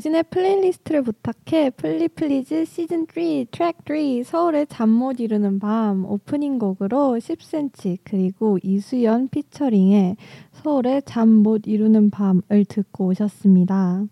당신의 플레이리스트를 부탁해 플리플리즈 시즌 3 트랙 3 서울의 잠 못 이루는 밤 오프닝 곡으로 10cm 그리고 이수연 피처링의 서울의 잠 못 이루는 밤을 듣고 오셨습니다.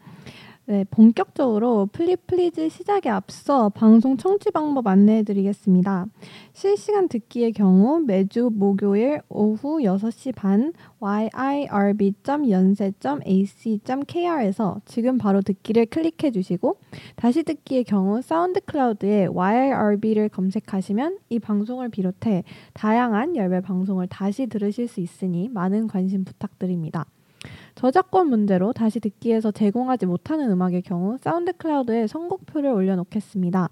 네, 본격적으로 플리플리즈 시작에 앞서 방송 청취 방법 안내해 드리겠습니다. 실시간 듣기의 경우 매주 목요일 오후 6시 반 yirb.yonsei.ac.kr에서 지금 바로 듣기를 클릭해 주시고 다시 듣기의 경우 SoundCloud에 yirb를 검색하시면 이 방송을 비롯해 다양한 열비 방송을 다시 들으실 수 있으니 많은 관심 부탁드립니다. 저작권 문제로 다시 듣기에서 제공하지 못하는 음악의 경우 SoundCloud에 선곡표를 올려놓겠습니다.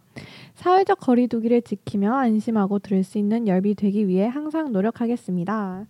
사회적 거리두기를 지키며 안심하고 들을 수 있는 열비 되기 위해 항상 노력하겠습니다.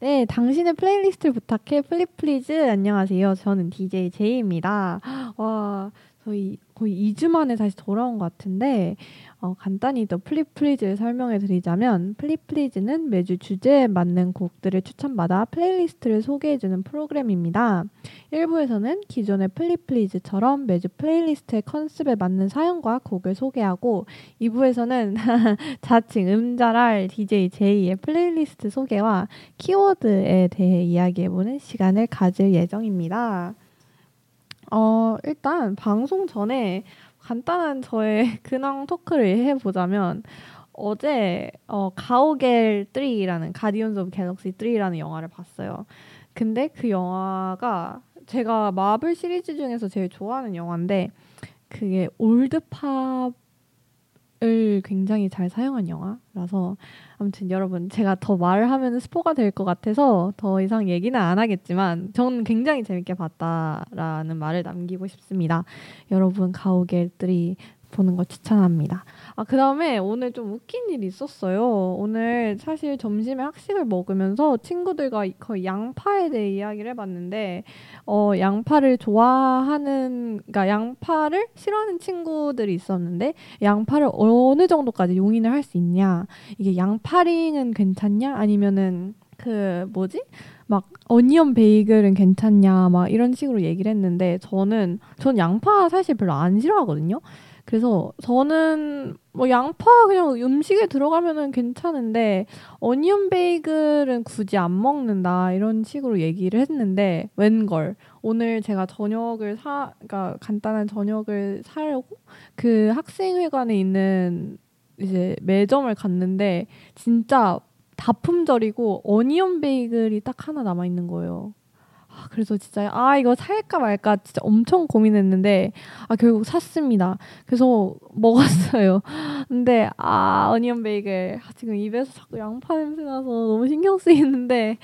네, 당신의 플레이리스트를 부탁해 플리플리즈 안녕하세요. 저는 DJ 제이입니다. 와, 저희 거의 2주 만에 다시 돌아온 것 같은데 어, 간단히 더 플리플리즈를 설명해 드리자면 플리플리즈는 매주 주제에 맞는 곡들을 추천받아 플레이리스트를 소개해주는 프로그램입니다. 1부에서는 기존의 플리플리즈처럼 매주 플레이리스트의 컨셉에 맞는 사연과 곡을 소개하고 2부에서는 자칭 음잘알 DJ 제이의 플레이리스트 소개와 키워드에 대해 이야기해보는 시간을 가질 예정입니다. 어, 일단 방송 전에 간단한 저의 근황 토크를 해보자면 어제 어, 가오갤 3라는 Guardians of Galaxy 3라는 영화를 봤어요. 근데 그 영화가 제가 마블 시리즈 중에서 제일 좋아하는 영화인데 그게 old pop을 굉장히 잘 사용한 영화라서 아무튼 여러분 제가 더 말을 하면 스포가 될 것 같아서 더 이상 얘기는 안 하겠지만 저는 굉장히 재밌게 봤다라는 말을 남기고 싶습니다. 여러분 가오갤들이 보는 거 추천합니다. 아, 그 다음에 오늘 좀 웃긴 일이 있었어요. 오늘 사실 점심에 학식을 먹으면서 친구들과 거의 양파에 대해 이야기를 해봤는데, 어, 양파를 좋아하는, 그러니까 양파를 싫어하는 친구들이 있었는데, 양파를 어느 정도까지 용인을 할 수 있냐. 이게 양파링은 괜찮냐? 아니면은, 그, 뭐지? 막 어니언 베이글은 괜찮냐 막 이런 식으로 얘기를 했는데 저는 전 양파 사실 별로 안 싫어하거든요. 그래서 저는 뭐 양파 그냥 음식에 들어가면은 괜찮은데 어니언 베이글은 굳이 안 먹는다 이런 식으로 얘기를 했는데 웬걸 오늘 제가 저녁을 사 그러니까 간단한 저녁을 사려고 그 학생회관에 있는 이제 매점을 갔는데 진짜 다 품절이고 어니언 베이글이 딱 하나 남아 있는 거예요. 아, 그래서 진짜 아 이거 살까 말까 진짜 엄청 고민했는데 아 결국 샀습니다. 그래서 먹었어요. 근데 아 어니언 베이글 아, 지금 입에서 자꾸 양파 냄새 나서 너무 신경 쓰이는데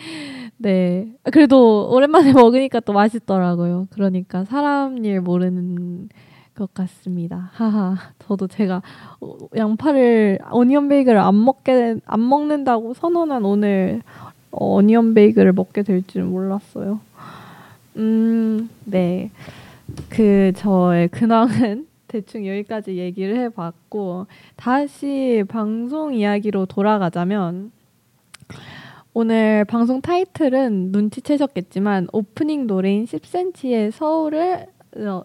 네 그래도 오랜만에 먹으니까 또 맛있더라고요. 그러니까 사람 일 모르는 것 같습니다. 하하. 저도 제가 양파를 어니언 베이글을 안 먹게 안 먹는다고 선언한 오늘 어니언 베이글을 먹게 될줄 몰랐어요. 음, 네. 그 저의 근황은 대충 여기까지 얘기를 해봤고 다시 방송 이야기로 돌아가자면 오늘 방송 타이틀은 눈치채셨겠지만 오프닝 노래인 10cm의 서울을 어,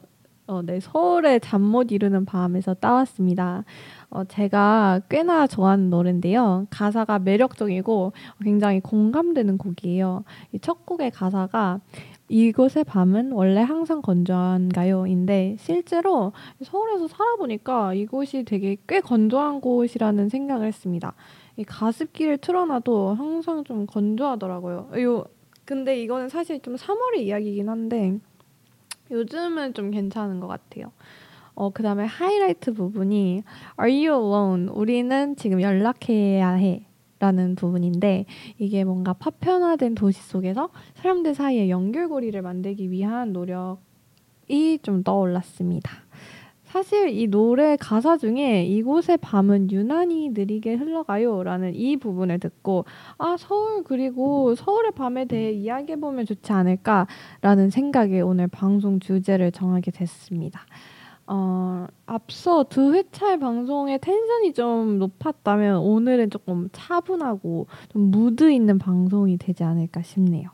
어, 네, 서울의 잠 못 이루는 밤에서 따왔습니다. 어, 제가 꽤나 좋아하는 노래인데요. 가사가 매력적이고 굉장히 공감되는 곡이에요. 이첫 곡의 가사가 이곳의 밤은 원래 항상 건조한가요? 인데 실제로 서울에서 살아보니까 이곳이 되게 꽤 건조한 곳이라는 생각을 했습니다. 이 가습기를 틀어놔도 항상 좀 건조하더라고요. 요 근데 이거는 사실 좀 3월의 이야기이긴 한데 요즘은 좀 괜찮은 것 같아요. 어, 그 다음에 하이라이트 부분이 Are you alone? 우리는 지금 연락해야 해. 라는 부분인데 이게 뭔가 파편화된 도시 속에서 사람들 사이에 연결고리를 만들기 위한 노력이 좀 떠올랐습니다. 사실 이 노래 가사 중에 이곳의 밤은 유난히 느리게 흘러가요 라는 이 부분을 듣고 아 서울 그리고 서울의 밤에 대해 이야기해 보면 좋지 않을까라는 생각에 오늘 방송 주제를 정하게 됐습니다. 어, 앞서 두 회차의 방송의 텐션이 좀 높았다면 오늘은 조금 차분하고 좀 무드 있는 방송이 되지 않을까 싶네요.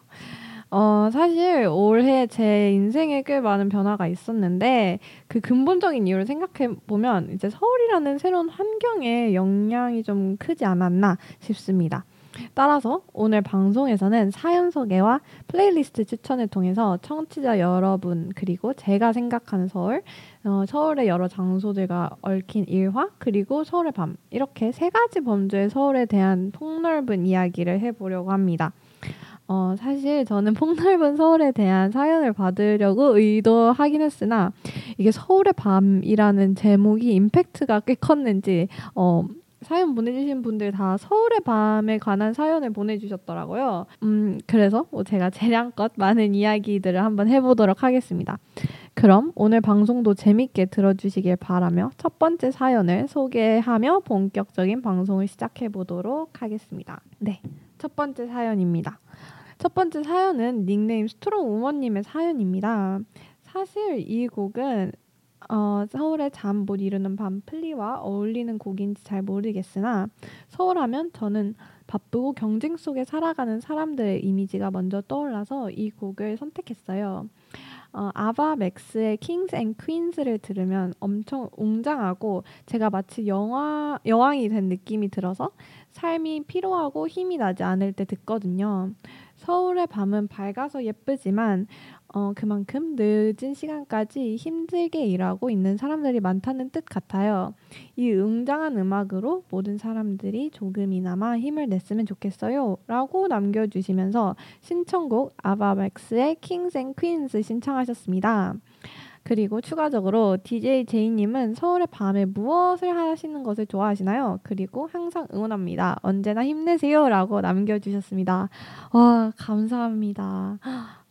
어, 사실 올해 제 인생에 꽤 많은 변화가 있었는데 그 근본적인 이유를 생각해 보면 이제 서울이라는 새로운 환경에 영향이 좀 크지 않았나 싶습니다. 따라서 오늘 방송에서는 사연 소개와 플레이리스트 추천을 통해서 청취자 여러분 그리고 제가 생각하는 서울, 어, 서울의 여러 장소들과 얽힌 일화 그리고 서울의 밤 이렇게 세 가지 범주의 서울에 대한 폭넓은 이야기를 해보려고 합니다. 어, 사실 저는 폭넓은 서울에 대한 사연을 받으려고 의도하긴 했으나 이게 서울의 밤이라는 제목이 임팩트가 꽤 컸는지 어, 사연 보내주신 분들 다 서울의 밤에 관한 사연을 보내주셨더라고요. 음, 그래서 뭐 제가 재량껏 많은 이야기들을 한번 해보도록 하겠습니다. 그럼 오늘 방송도 재밌게 들어주시길 바라며 첫 번째 사연을 소개하며 본격적인 방송을 시작해 보도록 하겠습니다. 네, 첫 번째 사연입니다. 첫 번째 사연은 닉네임 Strong Woman님의 사연입니다. 사실 이 곡은 어, 서울의 잠 못 이루는 밤 플리와 어울리는 곡인지 잘 모르겠으나 서울하면 저는 바쁘고 경쟁 속에 살아가는 사람들의 이미지가 먼저 떠올라서 이 곡을 선택했어요. 어, Ava Max의 Kings and Queens를 들으면 엄청 웅장하고 제가 마치 영화 여왕이 된 느낌이 들어서 삶이 피로하고 힘이 나지 않을 때 듣거든요. 서울의 밤은 밝아서 예쁘지만 어, 그만큼 늦은 시간까지 힘들게 일하고 있는 사람들이 많다는 뜻 같아요. 이 웅장한 음악으로 모든 사람들이 조금이나마 힘을 냈으면 좋겠어요. 라고 남겨주시면서 신청곡 Ava Max의 Kings and Queens 신청하셨습니다. 그리고 추가적으로 DJ 제이님은 서울의 밤에 무엇을 하시는 것을 좋아하시나요? 그리고 항상 응원합니다. 언제나 힘내세요. 라고 남겨주셨습니다. 와, 감사합니다.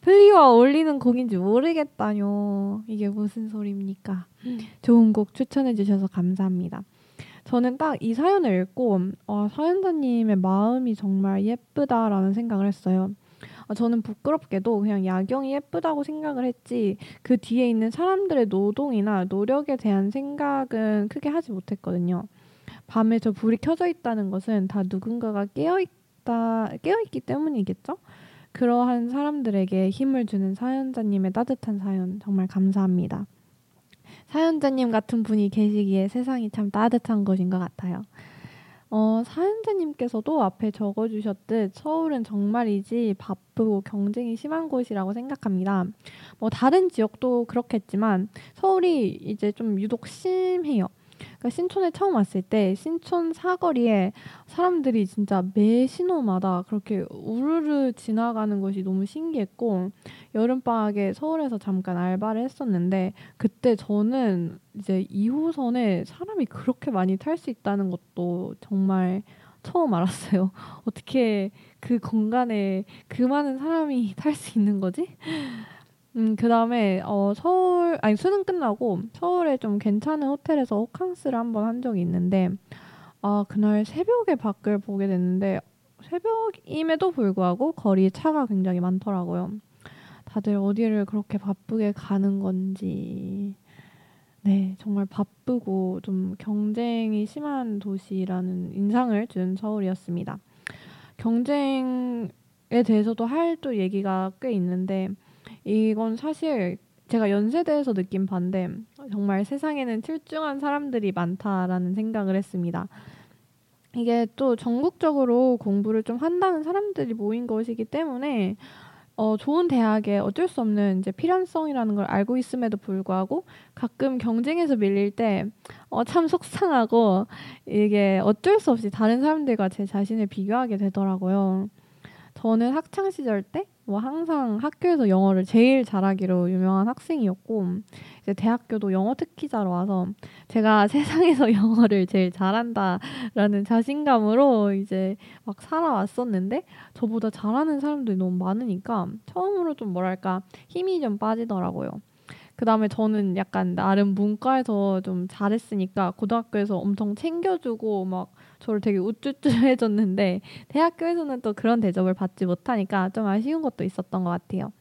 플리와 어울리는 곡인지 모르겠다뇨. 이게 무슨 소리입니까? 좋은 곡 추천해 주셔서 감사합니다. 저는 딱 이 사연을 읽고, 어, 사연자님의 마음이 정말 예쁘다라는 생각을 했어요. 아, 저는 부끄럽게도 그냥 야경이 예쁘다고 생각을 했지 그 뒤에 있는 사람들의 노동이나 노력에 대한 생각은 크게 하지 못했거든요. 밤에 저 불이 켜져 있다는 것은 다 누군가가 깨어 있다 깨어 있기 때문이겠죠? 그러한 사람들에게 힘을 주는 사연자님의 따뜻한 사연 정말 감사합니다. 사연자님 같은 분이 계시기에 세상이 참 따뜻한 곳인 것 같아요. 어, 사연자님께서도 앞에 적어주셨듯 서울은 정말이지 바쁘고 경쟁이 심한 곳이라고 생각합니다. 뭐 다른 지역도 그렇겠지만 서울이 이제 좀 유독 심해요. 그러니까 신촌에 처음 왔을 때 신촌 사거리에 사람들이 진짜 매 신호마다 그렇게 우르르 지나가는 것이 너무 신기했고 여름방학에 서울에서 잠깐 알바를 했었는데 그때 저는 이제 2호선에 사람이 그렇게 많이 탈 수 있다는 것도 정말 처음 알았어요. 어떻게 그 공간에 그 많은 사람이 탈 수 있는 거지? 음, 그 다음에, 어, 서울, 아니, 수능 끝나고 서울에 좀 괜찮은 호텔에서 호캉스를 한번 한 적이 있는데, 아, 그날 새벽에 밖을 보게 됐는데, 새벽임에도 불구하고 거리에 차가 굉장히 많더라고요. 다들 어디를 그렇게 바쁘게 가는 건지. 네, 정말 바쁘고 좀 경쟁이 심한 도시라는 인상을 준 서울이었습니다. 경쟁에 대해서도 할 또 얘기가 꽤 있는데, 이건 사실 제가 연세대에서 느낀 반대 정말 세상에는 출중한 사람들이 많다라는 생각을 했습니다. 이게 또 전국적으로 공부를 좀 한다는 사람들이 모인 것이기 때문에 어, 좋은 대학에 어쩔 수 없는 이제 필연성이라는 걸 알고 있음에도 불구하고 가끔 경쟁에서 밀릴 때 어, 참 속상하고 이게 어쩔 수 없이 다른 사람들과 제 자신을 비교하게 되더라고요. 저는 학창 시절 때 뭐 항상 학교에서 영어를 제일 잘하기로 유명한 학생이었고 이제 대학교도 영어 특기자로 와서 제가 세상에서 영어를 제일 잘한다라는 자신감으로 이제 막 살아왔었는데 저보다 잘하는 사람들이 너무 많으니까 처음으로 좀 뭐랄까 힘이 좀 빠지더라고요. 그 다음에 저는 약간 나름 문과에서 좀 잘했으니까 고등학교에서 엄청 챙겨주고 막 저를 되게 우쭈쭈해줬는데 대학교에서는 또 그런 대접을 받지 못하니까 좀 아쉬운 것도 있었던 것 같아요.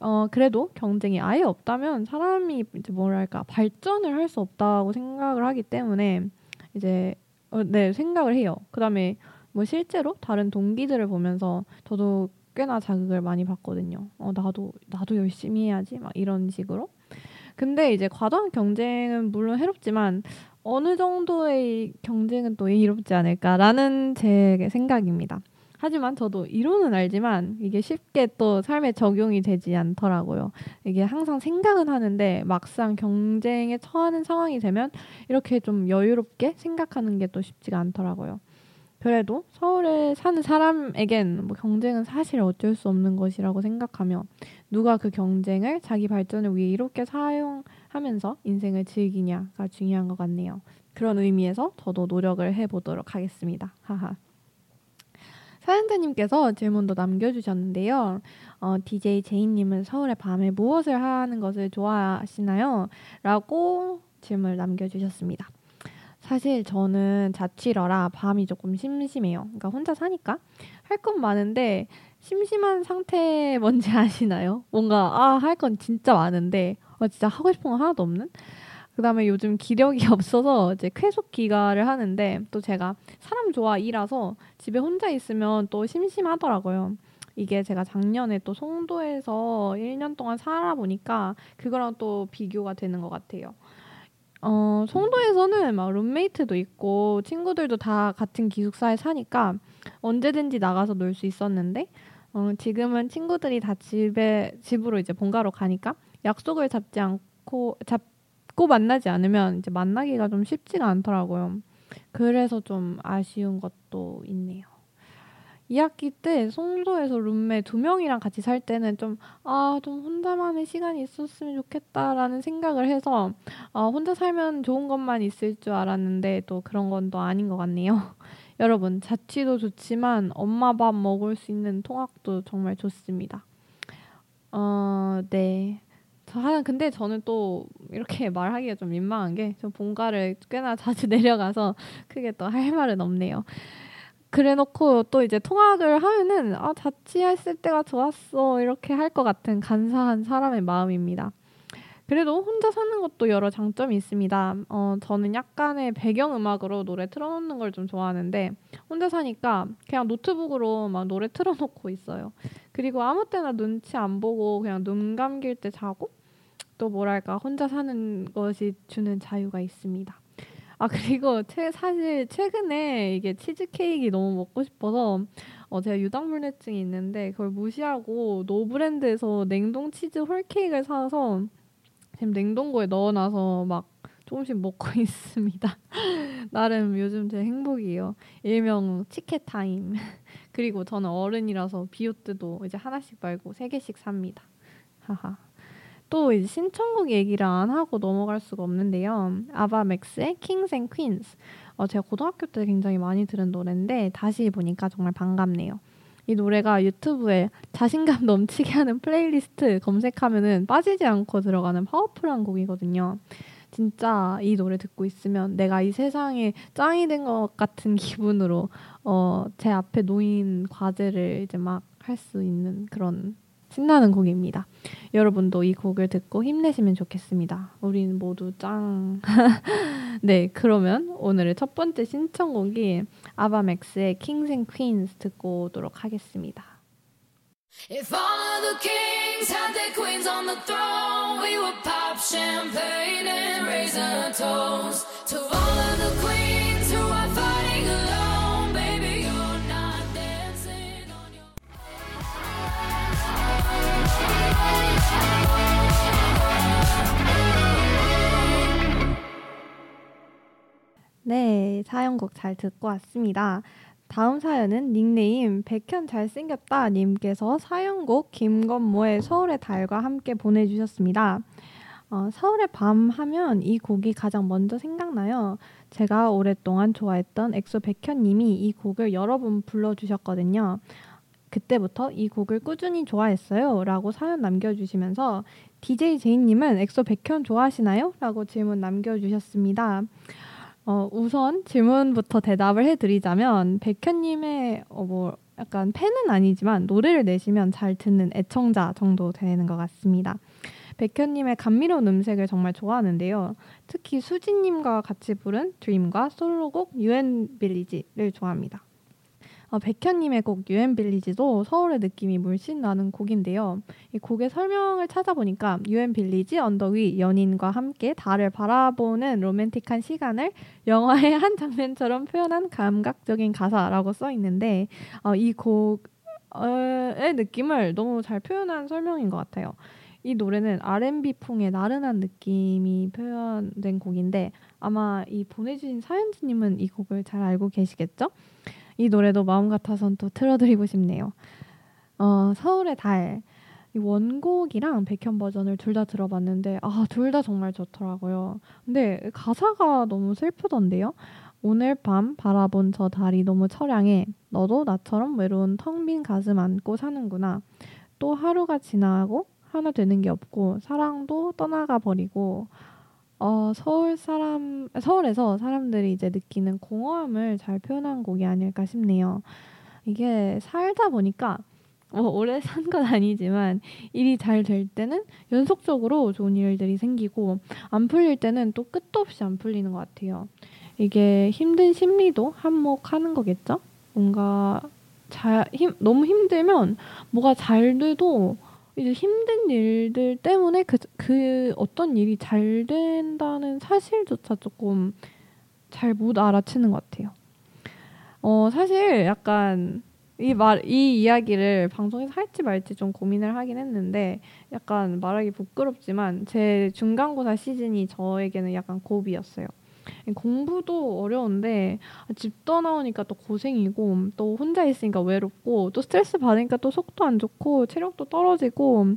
어 그래도 경쟁이 아예 없다면 사람이 이제 뭐랄까 발전을 할 수 없다고 생각을 하기 때문에 이제 어, 네 생각을 해요. 그다음에 뭐 실제로 다른 동기들을 보면서 저도 꽤나 자극을 많이 받거든요. 어, 나도 나도 열심히 해야지 막 이런 식으로. 근데 이제 과도한 경쟁은 물론 해롭지만 어느 정도의 경쟁은 또 이롭지 않을까라는 제 생각입니다. 하지만 저도 이론은 알지만 이게 쉽게 또 삶에 적용이 되지 않더라고요. 이게 항상 생각은 하는데 막상 경쟁에 처하는 상황이 되면 이렇게 좀 여유롭게 생각하는 게 또 쉽지가 않더라고요. 그래도 서울에 사는 사람에겐 뭐 경쟁은 사실 어쩔 수 없는 것이라고 생각하며 누가 그 경쟁을 자기 발전을 위해 이롭게 사용 하면서 인생을 즐기냐가 중요한 것 같네요. 그런 의미에서 저도 노력을 해보도록 하겠습니다. 하하. 사연자님께서 질문도 남겨주셨는데요. 어, DJ 제이님은 서울의 밤에 무엇을 하는 것을 좋아하시나요? 라고 질문을 남겨주셨습니다. 사실 저는 자취러라 밤이 조금 심심해요. 그러니까 혼자 사니까 할 건 많은데 심심한 상태 뭔지 아시나요? 뭔가 아 할 건 진짜 많은데 어, 진짜 하고 싶은 거 하나도 없는? 그다음에 요즘 기력이 없어서 이제 쾌속 기가를 하는데 또 제가 사람 좋아 이라서 집에 혼자 있으면 또 심심하더라고요. 이게 제가 작년에 또 송도에서 1년 동안 살아보니까 그거랑 또 비교가 되는 것 같아요. 어, 송도에서는 막 룸메이트도 있고 친구들도 다 같은 기숙사에 사니까 언제든지 나가서 놀 수 있었는데 어, 지금은 친구들이 다 집에 집으로 이제 본가로 가니까 약속을 잡지 않고 잡 닫고 만나지 않으면 이제 만나기가 좀 쉽지가 않더라고요. 그래서 좀 아쉬운 것도 있네요. 2학기 때 송도에서 룸메 두 명이랑 같이 살 때는 좀, 아, 좀 혼자만의 시간이 있었으면 좋겠다라는 생각을 해서, 아, 혼자 살면 좋은 것만 있을 줄 알았는데 또 그런 건 또 아닌 것 같네요. 여러분, 자취도 좋지만 엄마 밥 먹을 수 있는 통학도 정말 좋습니다. 어, 네. 저 근데 저는 또 이렇게 말하기가 좀 민망한 게 저 본가를 꽤나 자주 내려가서 크게 또 할 말은 없네요. 그래놓고 또 이제 통학을 하면은 아 자취했을 때가 좋았어 이렇게 할 것 같은 간사한 사람의 마음입니다. 그래도 혼자 사는 것도 여러 장점이 있습니다. 어, 저는 약간의 배경음악으로 노래 틀어놓는 걸 좀 좋아하는데 혼자 사니까 그냥 노트북으로 막 노래 틀어놓고 있어요. 그리고 아무 때나 눈치 안 보고 그냥 눈 감길 때 자고 또 뭐랄까 혼자 사는 것이 주는 자유가 있습니다. 아 그리고 최, 사실 최근에 이게 치즈 케이크 너무 먹고 싶어서 어 제가 유당불내증이 있는데 그걸 무시하고 노브랜드에서 냉동 치즈 whole 케이크를 사서 지금 냉동고에 넣어놔서 막 조금씩 먹고 있습니다. 나름 요즘 제 행복이에요. 일명 치케 타임. 그리고 저는 어른이라서 비요뜨도 이제 하나씩 말고 세 개씩 삽니다. 하하. 또 이제 신청곡 얘기를 안 하고 넘어갈 수가 없는데요. Ava Max의 Kings and Queens. 어, 제가 고등학교 때 굉장히 많이 들은 노래인데 다시 보니까 정말 반갑네요. 이 노래가 유튜브에 자신감 넘치게 하는 플레이리스트 검색하면은 빠지지 않고 들어가는 파워풀한 곡이거든요. 진짜 이 노래 듣고 있으면 내가 이 세상에 짱이 된 것 같은 기분으로 어, 제 앞에 놓인 과제를 이제 막 할 수 있는 그런 신나는 곡입니다. 여러분도 이 곡을 듣고 힘내시면 좋겠습니다. 우리는 모두 짱. 네, 그러면 오늘의 첫 번째 신청곡이 아바맥스의 Kings and Queens 듣고 오도록 하겠습니다. If all of the kings had their queens on the throne, we would pop champagne and raise a toast to all of the queens 네, 사연곡 잘 듣고 왔습니다. 다음 사연은 닉네임 백현 잘생겼다 님께서 사연곡 김건모의 서울의 달과 함께 보내주셨습니다. 어, 서울의 밤 하면 이 곡이 가장 먼저 생각나요. 제가 오랫동안 좋아했던 엑소 백현 님이 이 곡을 여러 번 불러주셨거든요. 그때부터 이 곡을 꾸준히 좋아했어요. 라고 사연 남겨주시면서 DJ 제이님은 엑소 백현 좋아하시나요? 라고 질문 남겨주셨습니다. 어, 우선 질문부터 대답을 해드리자면 백현님의 어, 뭐 약간 팬은 아니지만 노래를 내시면 잘 듣는 애청자 정도 되는 것 같습니다. 백현님의 감미로운 음색을 정말 좋아하는데요. 특히 수지님과 같이 부른 Dream과 솔로곡 UN Village를 좋아합니다. 어, 백현님의 곡 UN Village도 서울의 느낌이 물씬 나는 곡인데요. 이 곡의 설명을 찾아보니까 UN Village 언덕 위 연인과 함께 달을 바라보는 로맨틱한 시간을 영화의 한 장면처럼 표현한 감각적인 가사라고 써 있는데 어, 이 곡의 느낌을 너무 잘 표현한 설명인 것 같아요. 이 노래는 R&B 풍의 나른한 느낌이 표현된 곡인데 아마 이 보내주신 사연주님은 이 곡을 잘 알고 계시겠죠? 이 노래도 마음 같아선 또 틀어드리고 싶네요. 어, 서울의 달. 이 원곡이랑 백현 버전을 둘 다 들어봤는데 아, 둘 다 정말 좋더라고요. 근데 가사가 너무 슬프던데요. 오늘 밤 바라본 저 달이 너무 처량해. 너도 나처럼 외로운 텅 빈 가슴 안고 사는구나. 또 하루가 지나고 하나 되는 게 없고 사랑도 떠나가 버리고 어, 서울 사람 서울에서 사람들이 이제 느끼는 공허함을 잘 표현한 곡이 아닐까 싶네요. 이게 살다 보니까 뭐 오래 산 건 아니지만 일이 잘 될 때는 연속적으로 좋은 일들이 생기고 안 풀릴 때는 또 끝도 없이 안 풀리는 것 같아요. 이게 힘든 심리도 한몫하는 거겠죠? 뭔가 잘, 힘, 너무 힘들면 뭐가 잘 돼도 이제 힘든 일들 때문에 그, 그 어떤 일이 잘 된다는 사실조차 조금 잘 못 알아채는 것 같아요. 어, 사실 약간 이 말, 이 이야기를 방송에서 할지 말지 좀 고민을 하긴 했는데 약간 말하기 부끄럽지만 제 중간고사 시즌이 저에게는 약간 고비였어요. 공부도 어려운데 집 떠나오니까 또 고생이고 또 혼자 있으니까 외롭고 또 스트레스 받으니까 또 속도 안 좋고 체력도 떨어지고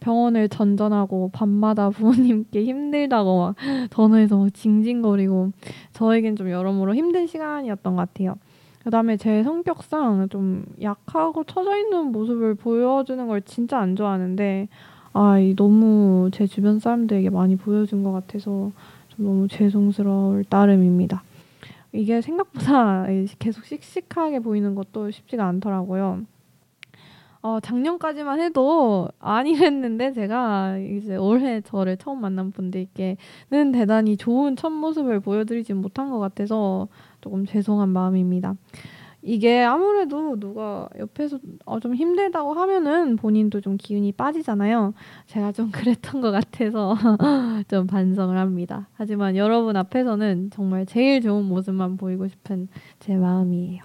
병원을 전전하고 밤마다 부모님께 힘들다고 막 전화해서 징징거리고 저에겐 좀 여러모로 힘든 시간이었던 것 같아요. 그다음에 제 성격상 좀 약하고 처져 있는 모습을 보여주는 걸 진짜 안 좋아하는데 아, 너무 제 주변 사람들에게 많이 보여준 것 같아서 너무 죄송스러울 따름입니다. 이게 생각보다 계속 씩씩하게 보이는 것도 쉽지가 않더라고요. 어, 작년까지만 해도 아니랬는데 제가 이제 올해 저를 처음 만난 분들께는 대단히 좋은 첫 모습을 보여드리지 못한 것 같아서 조금 죄송한 마음입니다. 이게 아무래도 누가 옆에서 어, 좀 힘들다고 하면은 본인도 좀 기운이 빠지잖아요. 제가 좀 그랬던 것 같아서 좀 반성을 합니다. 하지만 여러분 앞에서는 정말 제일 좋은 모습만 보이고 싶은 제 마음이에요.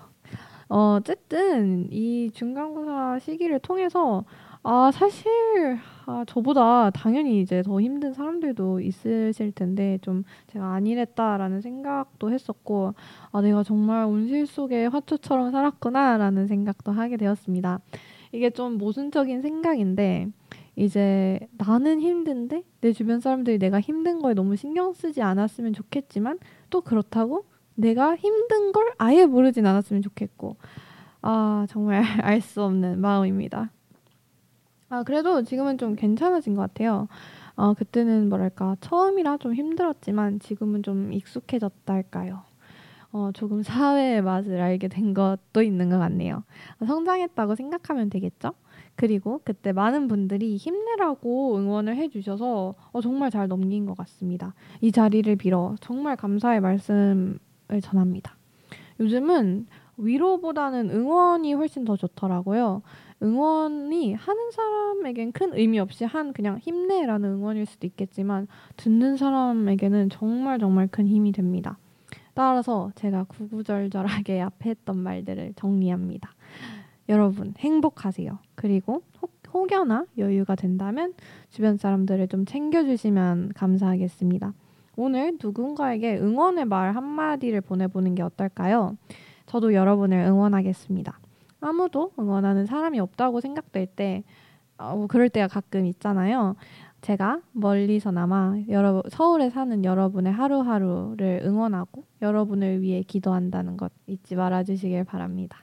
어, 어쨌든 이 중간고사 시기를 통해서 아, 사실 아, 저보다 당연히 이제 더 힘든 사람들도 있으실 텐데 좀 제가 안일했다라는 생각도 했었고 아, 내가 정말 온실 속의 화초처럼 살았구나라는 생각도 하게 되었습니다. 이게 좀 모순적인 생각인데 이제 나는 힘든데 내 주변 사람들이 내가 힘든 거에 너무 신경 쓰지 않았으면 좋겠지만 또 그렇다고 내가 힘든 걸 아예 모르진 않았으면 좋겠고 아 정말 알 수 없는 마음입니다. 아 그래도 지금은 좀 괜찮아진 것 같아요. 어 그때는 뭐랄까 처음이라 좀 힘들었지만 지금은 좀 익숙해졌다 할까요? 어 조금 사회의 맛을 알게 된 것도 있는 것 같네요. 성장했다고 생각하면 되겠죠? 그리고 그때 많은 분들이 힘내라고 응원을 해주셔서 어, 정말 잘 넘긴 것 같습니다. 이 자리를 빌어 정말 감사의 말씀을 전합니다. 요즘은 위로보다는 응원이 훨씬 더 좋더라고요. 응원이 하는 사람에겐 큰 의미 없이 한 그냥 힘내라는 응원일 수도 있겠지만 듣는 사람에게는 정말 정말 큰 힘이 됩니다. 따라서 제가 구구절절하게 앞에 했던 말들을 정리합니다. 여러분 행복하세요. 그리고 혹 여나 여유가 된다면 주변 사람들을 좀 챙겨주시면 감사하겠습니다. 오늘 누군가에게 응원의 말 한마디를 보내보는 게 어떨까요? 저도 여러분을 응원하겠습니다. 아무도 응원하는 사람이 없다고 생각될 때, 어, 뭐 그럴 때가 가끔 있잖아요. 제가 멀리서나마 여러 서울에 사는 여러분의 하루하루를 응원하고 여러분을 위해 기도한다는 것 잊지 말아 주시길 바랍니다.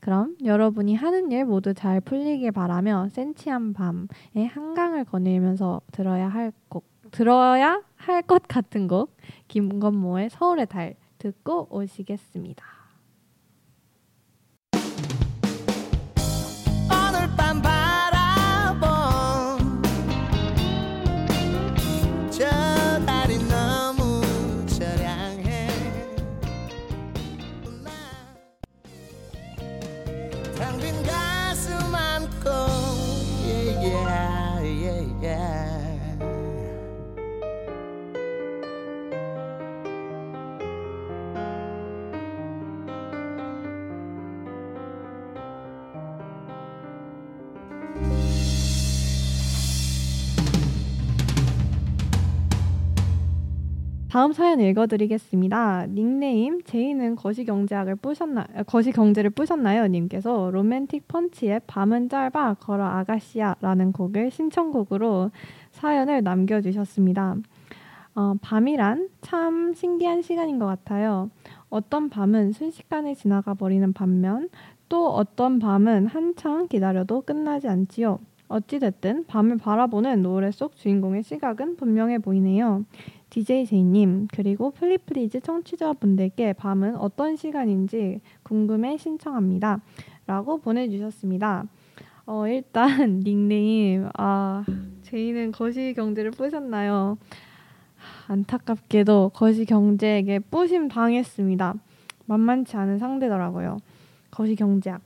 그럼 여러분이 하는 일 모두 잘 풀리길 바라며 센치한 밤에 한강을 거닐면서 들어야 할 곡, 들어야 할 것 같은 곡 김건모의 서울의 달 듣고 오시겠습니다. 텅빈 다음 사연 읽어드리겠습니다. 닉네임 제이는 거시경제학을 뿌셨나 거시경제를 뿌셨나요? 님께서 로맨틱 펀치의 밤은 짧아 걸어 아가씨야라는 곡을 신청곡으로 사연을 남겨주셨습니다. 어, 밤이란 참 신기한 시간인 것 같아요. 어떤 밤은 순식간에 지나가 버리는 반면 또 어떤 밤은 한참 기다려도 끝나지 않지요. 어찌됐든 밤을 바라보는 노래 속 주인공의 시각은 분명해 보이네요. DJ 제이님 그리고 플리플리즈 청취자분들께 밤은 어떤 시간인지 궁금해 신청합니다. 라고 보내주셨습니다. 어, 일단 닉네임 아 제이는 거시 경제를 뿌셨나요? 안타깝게도 거시 경제에게 뿌심 당했습니다. 만만치 않은 상대더라고요. 거시 경제학.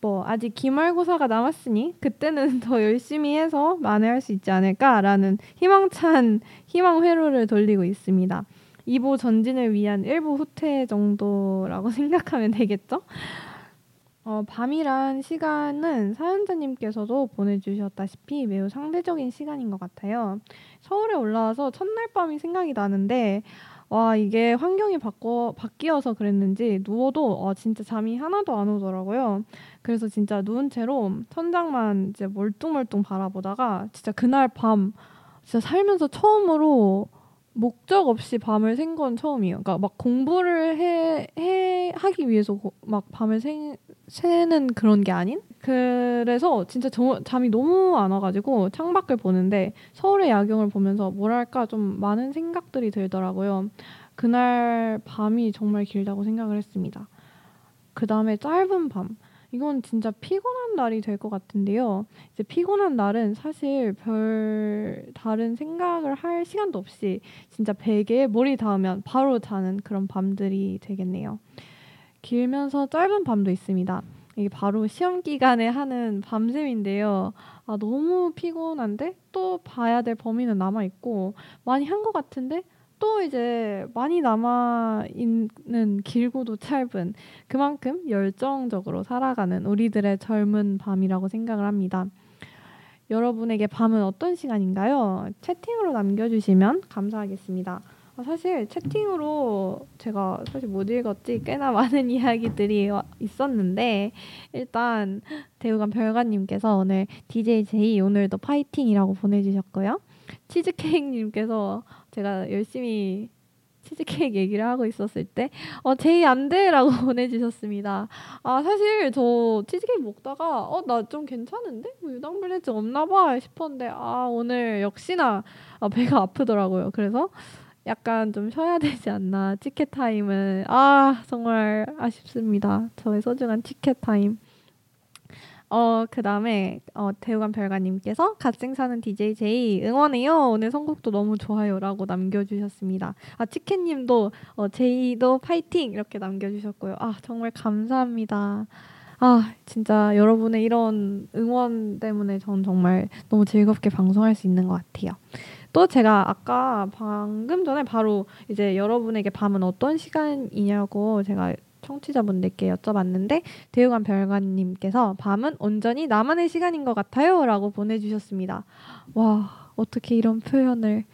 뭐 아직 기말고사가 남았으니 그때는 더 열심히 해서 만회할 수 있지 않을까라는 희망찬 희망 회로를 돌리고 있습니다. 2보 전진을 위한 1보 후퇴 정도라고 생각하면 되겠죠? 어, 밤이란 시간은 사연자님께서도 보내주셨다시피 매우 상대적인 시간인 것 같아요. 서울에 올라와서 첫날 밤이 생각이 나는데 와 이게 환경이 바꿔 바뀌어서 그랬는지 누워도 어, 진짜 잠이 하나도 안 오더라고요. 그래서 진짜 누운 채로 천장만 이제 멀뚱멀뚱 바라보다가 진짜 그날 밤 진짜 살면서 처음으로 목적 없이 밤을 샌 건 처음이에요. 그러니까 막 공부를 해, 해 하기 위해서 고, 막 밤을 새, 새는 그런 게 아닌? 그래서 진짜 저, 잠이 너무 안 와가지고 창밖을 보는데 서울의 야경을 보면서 뭐랄까 좀 많은 생각들이 들더라고요. 그날 밤이 정말 길다고 생각을 했습니다. 그 다음에 짧은 밤. 이건 진짜 피곤한 날이 될 것 같은데요. 이제 피곤한 날은 사실 별 다른 생각을 할 시간도 없이 진짜 베개에 머리 닿으면 바로 자는 그런 밤들이 되겠네요. 길면서 짧은 밤도 있습니다. 이게 바로 시험 기간에 하는 밤샘인데요. 아, 너무 피곤한데 또 봐야 될 범위는 남아 있고 많이 한 것 같은데 또 이제 많이 남아 있는 길고도 짧은 그만큼 열정적으로 살아가는 우리들의 젊은 밤이라고 생각을 합니다. 여러분에게 밤은 어떤 시간인가요? 채팅으로 남겨주시면 감사하겠습니다. 아, 사실 채팅으로 제가 사실 못 읽었지 꽤나 많은 이야기들이 있었는데 일단 대우관 별관님께서 오늘 DJ 제이 오늘도 파이팅이라고 보내주셨고요. 치즈케이크님께서 제가 열심히 치즈케이크 얘기를 하고 있었을 때, 어, 제이 안 돼! 라고 보내주셨습니다. 아, 사실 저 치즈케이크 먹다가, 어, 나 좀 괜찮은데? 뭐 유당불내증 없나 봐! 싶었는데, 아, 오늘 역시나 아, 배가 아프더라고요. 그래서 약간 좀 쉬어야 되지 않나. 치케 타임은, 아, 정말 아쉽습니다. 저의 소중한 치케 타임. 어, 그 다음에, 어, 대우관 별가님께서 갓생 사는 DJ 제이 응원해요. 오늘 선곡도 너무 좋아요. 라고 남겨주셨습니다. 아, 치킨님도, 어, 제이도 파이팅! 이렇게 남겨주셨고요. 아, 정말 감사합니다. 아, 진짜 여러분의 이런 응원 때문에 전 정말 너무 즐겁게 방송할 수 있는 것 같아요. 또 제가 아까 방금 전에 바로 이제 여러분에게 밤은 어떤 시간이냐고 제가 청취자분들께 여쭤봤는데 대우관 별관님께서 밤은 온전히 나만의 시간인 것 같아요라고 보내주셨습니다. 와 어떻게 이런 표현을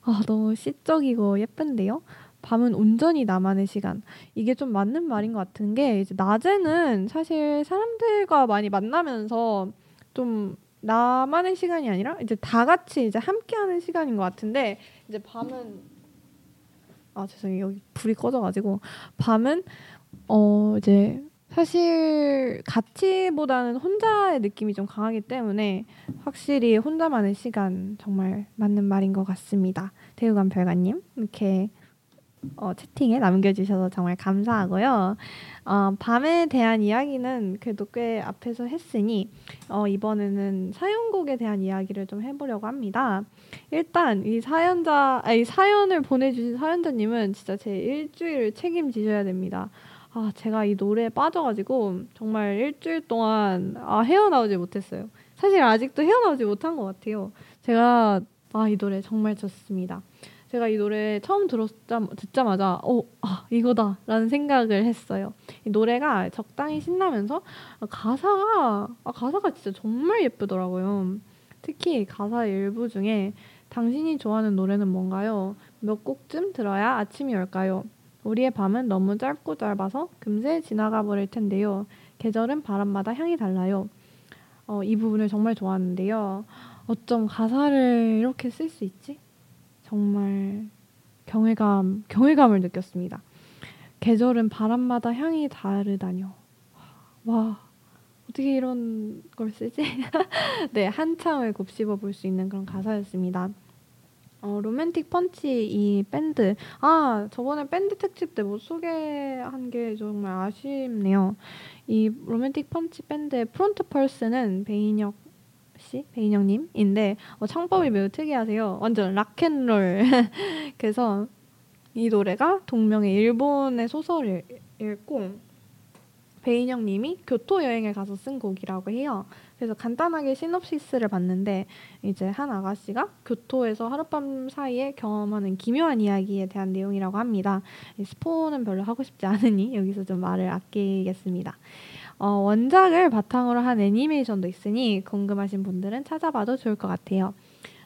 아 너무 시적이고 예쁜데요. 밤은 온전히 나만의 시간. 이게 좀 맞는 말인 것 같은 게 이제 낮에는 사실 사람들과 많이 만나면서 좀 나만의 시간이 아니라 이제 다 같이 이제 함께하는 시간인 것 같은데 이제 밤은 아 죄송해요 여기 불이 꺼져가지고 밤은 어 이제 사실 같이보다는 혼자의 느낌이 좀 강하기 때문에 확실히 혼자만의 시간 정말 맞는 말인 것 같습니다. 대우관 별가님 이렇게 어, 채팅에 남겨주셔서 정말 감사하고요. 어, 밤에 대한 이야기는 그래도 꽤 앞에서 했으니 어, 이번에는 사연곡에 대한 이야기를 좀 해보려고 합니다. 일단 이 사연자, 아니 사연을 보내주신 사연자님은 진짜 제 일주일을 책임지셔야 됩니다. 아 제가 이 노래에 빠져가지고 정말 일주일 동안 아 헤어나오지 못했어요. 사실 아직도 헤어나오지 못한 것 같아요. 제가 아 이 노래 정말 좋습니다. 제가 이 노래 처음 들었자, 듣자마자 어, 아, 이거다라는 생각을 했어요. 이 노래가 적당히 신나면서 가사가 아, 가사가 진짜 정말 예쁘더라고요. 특히 가사 일부 중에 당신이 좋아하는 노래는 뭔가요? 몇 곡쯤 들어야 아침이 올까요? 우리의 밤은 너무 짧고 짧아서 금세 지나가 버릴 텐데요. 계절은 바람마다 향이 달라요. 어, 이 부분을 정말 좋아하는데요. 어쩜 가사를 이렇게 쓸 수 있지? 정말 경외감, 경외감을 느꼈습니다. 계절은 바람마다 향이 다르다뇨. 와, 어떻게 이런 걸 쓰지? 네, 한참을 곱씹어 볼 수 있는 그런 가사였습니다. 어, 로맨틱 펀치 이 밴드 아 저번에 밴드 특집 때 못 소개한 게 정말 아쉽네요. 이 로맨틱 펀치 밴드의 front person은 배인혁 씨, 배인혁님인데 어, 창법이 매우 특이하세요. 완전 락앤롤. 그래서 이 노래가 동명의 일본의 소설을 읽고 배인혁님이 교토 여행을 가서 쓴 곡이라고 해요. 그래서 간단하게 시놉시스를 봤는데 이제 한 아가씨가 교토에서 하룻밤 사이에 경험하는 기묘한 이야기에 대한 내용이라고 합니다. 스포는 별로 하고 싶지 않으니 여기서 좀 말을 아끼겠습니다. 어, 원작을 바탕으로 한 애니메이션도 있으니 궁금하신 분들은 찾아봐도 좋을 것 같아요.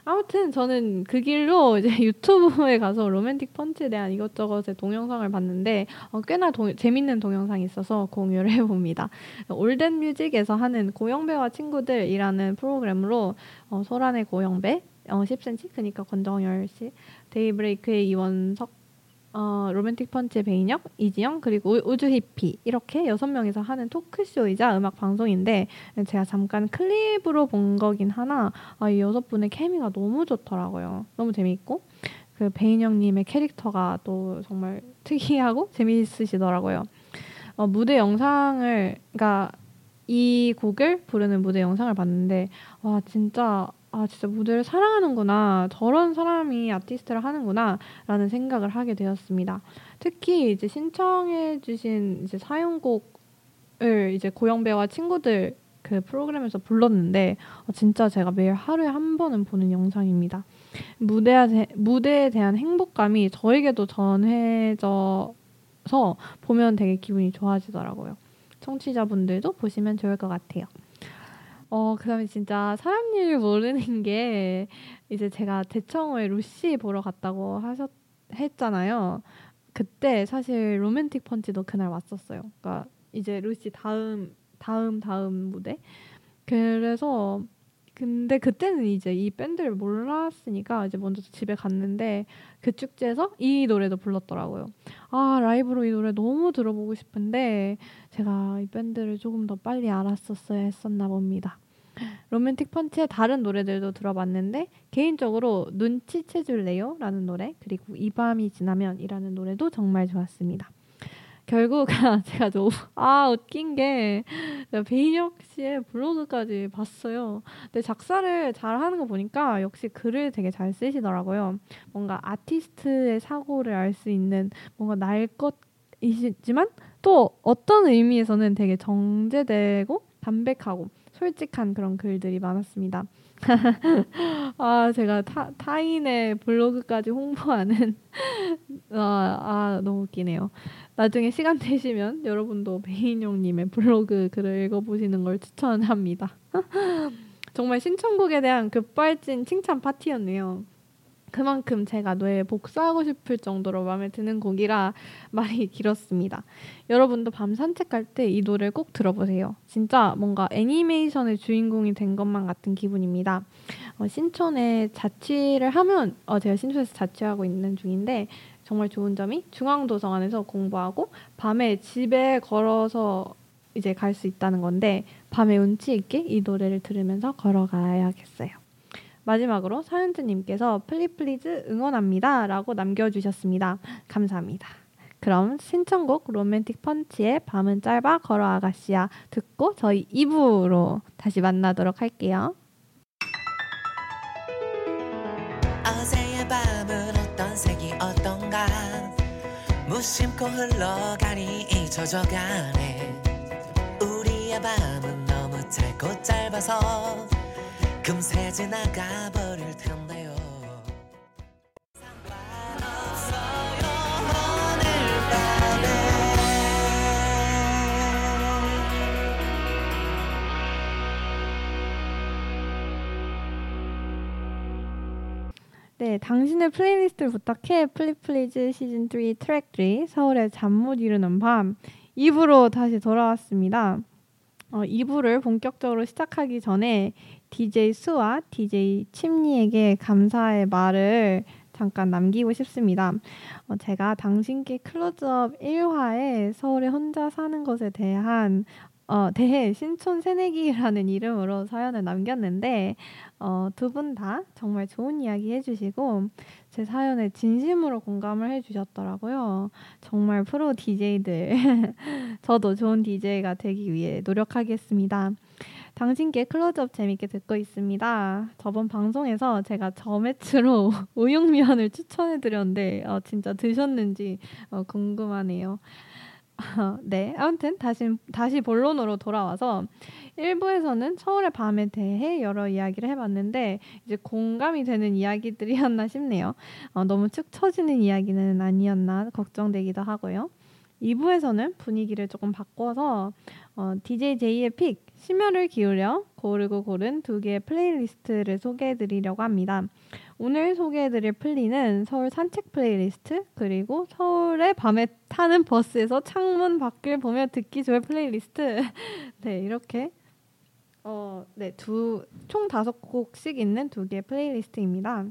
아무튼 저는 그 길로 이제 유튜브에 가서 로맨틱 펀치에 대한 이것저것의 동영상을 봤는데 어, 꽤나 도, 재밌는 동영상이 있어서 공유를 해봅니다. 올덴 뮤직에서 하는 고영배와 친구들이라는 프로그램으로 어, 소란의 고영배, 어, 10cm 그러니까 권정열 씨, 데이브레이크의 이원석 어, 로맨틱 펀치의 배인혁, 이지영 그리고 우주 히피 이렇게 여섯 명이서 하는 토크쇼이자 음악 방송인데 제가 잠깐 클립으로 본 거긴 하나 아, 이 여섯 분의 케미가 너무 좋더라고요. 너무 재밌고 그 배인혁님의 캐릭터가 또 정말 특이하고 재미있으시더라고요. 어, 무대 영상을 그러니까 이 곡을 부르는 무대 영상을 봤는데 와 진짜 아 진짜 무대를 사랑하는구나 저런 사람이 아티스트를 하는구나라는 생각을 하게 되었습니다. 특히 이제 신청해주신 이제 사연곡을 이제 고영배와 친구들 그 프로그램에서 불렀는데 어, 진짜 제가 매일 하루에 한 번은 보는 영상입니다. 무대에, 무대에 대한 행복감이 저에게도 전해져서 보면 되게 기분이 좋아지더라고요. 청취자분들도 보시면 좋을 것 같아요. 어 그 다음에 진짜 사람 일 모르는 게 이제 제가 대청호에 루시 보러 갔다고 하셨 했잖아요. 그때 사실 로맨틱 펀치도 그날 왔었어요. 그러니까 이제 루시 다음 다음 다음 무대. 그래서 근데 그때는 이제 이 밴드를 몰랐으니까 이제 먼저 집에 갔는데 그 축제에서 이 노래도 불렀더라고요. 아 라이브로 이 노래 너무 들어보고 싶은데 제가 이 밴드를 조금 더 빨리 알았었어야 했었나 봅니다. 로맨틱 펀치의 다른 노래들도 들어봤는데 개인적으로 눈치채줄래요? 라는 노래 그리고 이 밤이 지나면 이라는 노래도 정말 좋았습니다. 결국 제가 너무 아 웃긴 게 배인혁 씨의 블로그까지 봤어요. 근데 작사를 잘 하는 거 보니까 역시 글을 되게 잘 쓰시더라고요. 뭔가 아티스트의 사고를 알 수 있는 뭔가 날 것이지만 또 어떤 의미에서는 되게 정제되고 담백하고 솔직한 그런 글들이 많았습니다. 아 제가 타, 타인의 블로그까지 홍보하는 아, 아 너무 웃기네요. 나중에 시간 되시면 여러분도 베인용님의 블로그 글을 읽어보시는 걸 추천합니다. 정말 신청곡에 대한 급발진 칭찬 파티였네요. 그만큼 제가 뇌에 복사하고 싶을 정도로 마음에 드는 곡이라 말이 길었습니다. 여러분도 밤 산책할 때 이 노래를 꼭 들어보세요. 진짜 뭔가 애니메이션의 주인공이 된 것만 같은 기분입니다. 어, 신촌에 자취를 하면 어, 제가 신촌에서 자취하고 있는 중인데 정말 좋은 점이 중앙도서 관에서 공부하고 밤에 집에 걸어서 이제 갈 수 있다는 건데 밤에 운치 있게 이 노래를 들으면서 걸어가야겠어요. 마지막으로 서현주님께서 플리플리즈 응원합니다. 라고 남겨주셨습니다. 감사합니다. 그럼 신청곡 로맨틱 펀치의 밤은 짧아 걸어 아가씨야 듣고 저희 2부로 다시 만나도록 할게요. 어제의 밤은 어떤 색이었던가 싶고 흘러가니 잊혀져가네 우리의 밤은 너무 짧고 짧아서 금세 지나가 버릴 텐데요. 네, 당신의 playlist를 부탁해. 플리플리즈 시즌 3 트랙 3 서울의 잠 못 이루는 밤. 2부로 다시 돌아왔습니다. 어, 2부를 본격적으로 시작하기 전에 DJ 수와 DJ 침리에게 감사의 말을 잠깐 남기고 싶습니다. 어, 제가 당신께 클로즈업 1화에 서울에 혼자 사는 것에 대한 어, 대해 신촌 새내기라는 이름으로 사연을 남겼는데 어, 두분 다 정말 좋은 이야기 해주시고 제 사연에 진심으로 공감을 해주셨더라고요. 정말 프로 DJ들 저도 좋은 DJ가 되기 위해 노력하겠습니다. 당신께 클로즈업 재밌게 듣고 있습니다. 저번 방송에서 제가 저매추로 우육면을 추천해드렸는데 어, 진짜 드셨는지 어, 궁금하네요. 네, 아무튼 다시 다시 본론으로 돌아와서 1부에서는 서울의 밤에 대해 여러 이야기를 해봤는데 이제 공감이 되는 이야기들이었나 싶네요. 어, 너무 축 처지는 이야기는 아니었나 걱정되기도 하고요. 2부에서는 분위기를 조금 바꿔서 어, DJ 제이의 pick 심혈을 기울여 고르고 고른 두 개의 playlist를 소개해 드리려고 합니다. 오늘 소개해 드릴 플리는 서울 산책 플레이리스트 그리고 서울의 밤에 타는 버스에서 창문 밖을 보며 듣기 좋을 플레이리스트 네 이렇게 어, 네, 두, 총 다섯 곡씩 있는 두 개의 playlist입니다.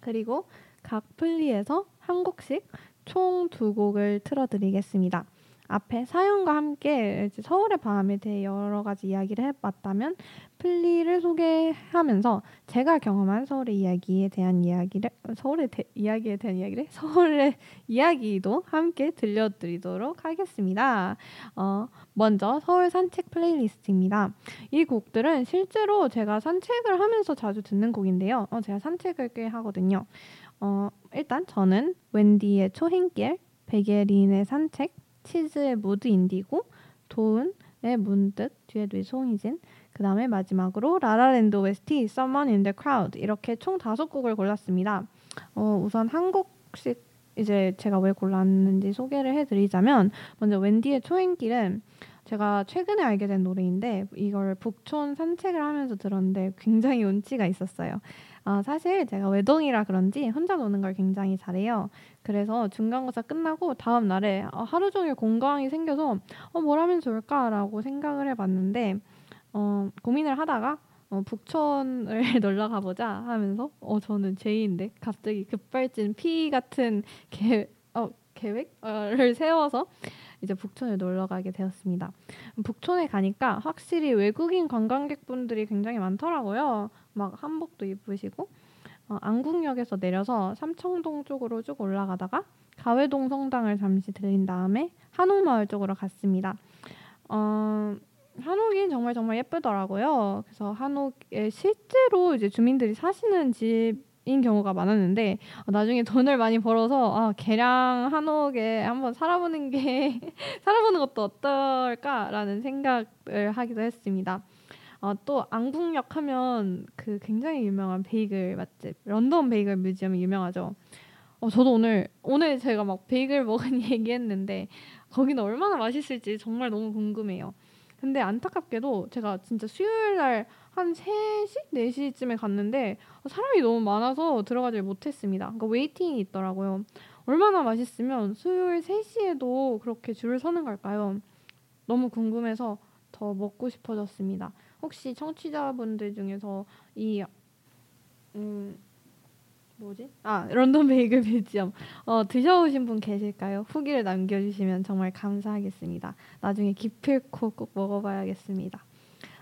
그리고 각 플리에서 한 곡씩 총 두 곡을 틀어드리겠습니다. 앞에 사연과 함께 서울의 밤에 대해 여러 가지 이야기를 해봤다면 플리를 소개하면서 제가 경험한 서울의 이야기에 대한 이야기를 서울의 대, 이야기에 대한 이야기를 서울의 이야기도 함께 들려드리도록 하겠습니다. 어, 먼저 서울 산책 플레이리스트입니다. 이 곡들은 실제로 제가 산책을 하면서 자주 듣는 곡인데요. 어, 제가 산책을 꽤 하거든요. 어, 일단 저는 웬디의 초행길, 백예린의 산책, 치즈의 Mood Indigo, 도은의 문득, 뒤에도 송이진, 그 다음에 마지막으로 라라랜드 OST, Someone in the Crowd 이렇게 총 다섯 곡을 골랐습니다. 어, 우선 한 곡씩 이제 제가 왜 골랐는지 소개를 해드리자면 먼저 웬디의 초행길은 제가 최근에 알게 된 노래인데 이걸 북촌 산책을 하면서 들었는데 굉장히 운치가 있었어요. 아, 사실 제가 외동이라 그런지 혼자 노는 걸 굉장히 잘해요. 그래서 중간고사 끝나고 다음 날에 어, 하루 종일 공강이 생겨서 어, 뭘 하면 좋을까라고 생각을 해봤는데 어, 고민을 하다가 어, 북촌을 놀러 가보자 하면서 어 저는 제이인데 갑자기 급발진 피 같은 계, 어, 계획을 세워서 이제 북촌에 놀러 가게 되었습니다. 북촌에 가니까 확실히 외국인 관광객분들이 굉장히 많더라고요. 막 한복도 입으시고 어, 안국역에서 내려서 삼청동 쪽으로 쭉 올라가다가 가회동 성당을 잠시 들린 다음에 한옥마을 쪽으로 갔습니다. 어, 한옥이 정말 정말 예쁘더라고요. 그래서 한옥에 실제로 이제 주민들이 사시는 집 인 경우가 많았는데 어, 나중에 돈을 많이 벌어서 아, 개량 한옥에 한번 살아보는 게 살아보는 것도 어떨까라는 생각을 하기도 했습니다. 어, 또 안국역 하면 그 굉장히 유명한 베이글 맛집 런던 베이글 뮤지엄이 유명하죠. 어, 저도 오늘 오늘 제가 막 베이글 먹은 얘기했는데 거기는 얼마나 맛있을지 정말 너무 궁금해요. 근데 안타깝게도 제가 진짜 수요일 날 한 3시, 4시쯤에 갔는데 사람이 너무 많아서 들어가질 못했습니다. 그러니까 waiting이 있더라고요. 얼마나 맛있으면 수요일 3시에도 그렇게 줄을 서는 걸까요? 너무 궁금해서 더 먹고 싶어졌습니다. 혹시 청취자분들 중에서 이 음, 뭐지? 아 런던 베이글 뮤지엄 어, 드셔보신 분 계실까요? 후기를 남겨주시면 정말 감사하겠습니다. 나중에 기필코 꼭 먹어봐야겠습니다.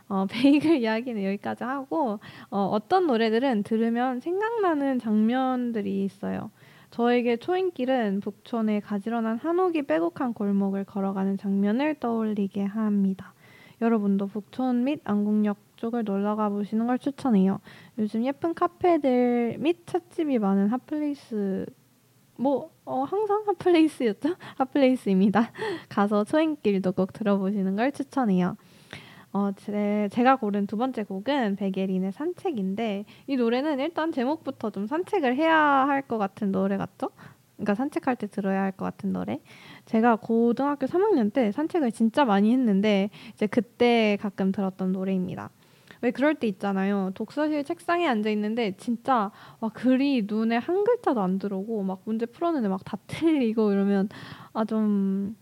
어, 베이글 이야기는 여기까지 하고 어, 어떤 노래들은 들으면 생각나는 장면들이 있어요. 저에게 초인길은 북촌의 가지런한 한옥이 빼곡한 골목을 걸어가는 장면을 떠올리게 합니다. 여러분도 북촌 및 안국역 쪽을 놀러 가 보시는 걸 추천해요. 요즘 예쁜 카페들 및 찻집이 많은 hot place인 뭐 어, 항상 hot place였죠? hot place입니다. 가서 초행길도 꼭 들어보시는 걸 추천해요. 어, 제, 제가 고른 두 번째 곡은 백예린의 산책인데 이 노래는 일단 제목부터 좀 산책을 해야 할 것 같은 노래 같죠? 그러니까 산책할 때 들어야 할 것 같은 노래. 제가 고등학교 3학년 때 산책을 진짜 많이 했는데 이제 그때 가끔 들었던 노래입니다. 왜 그럴 때 있잖아요. 독서실 책상에 앉아 있는데 진짜 막 글이 눈에 한 글자도 안 들어오고 막 문제 풀었는데 막 다 틀리고 이러면 아 좀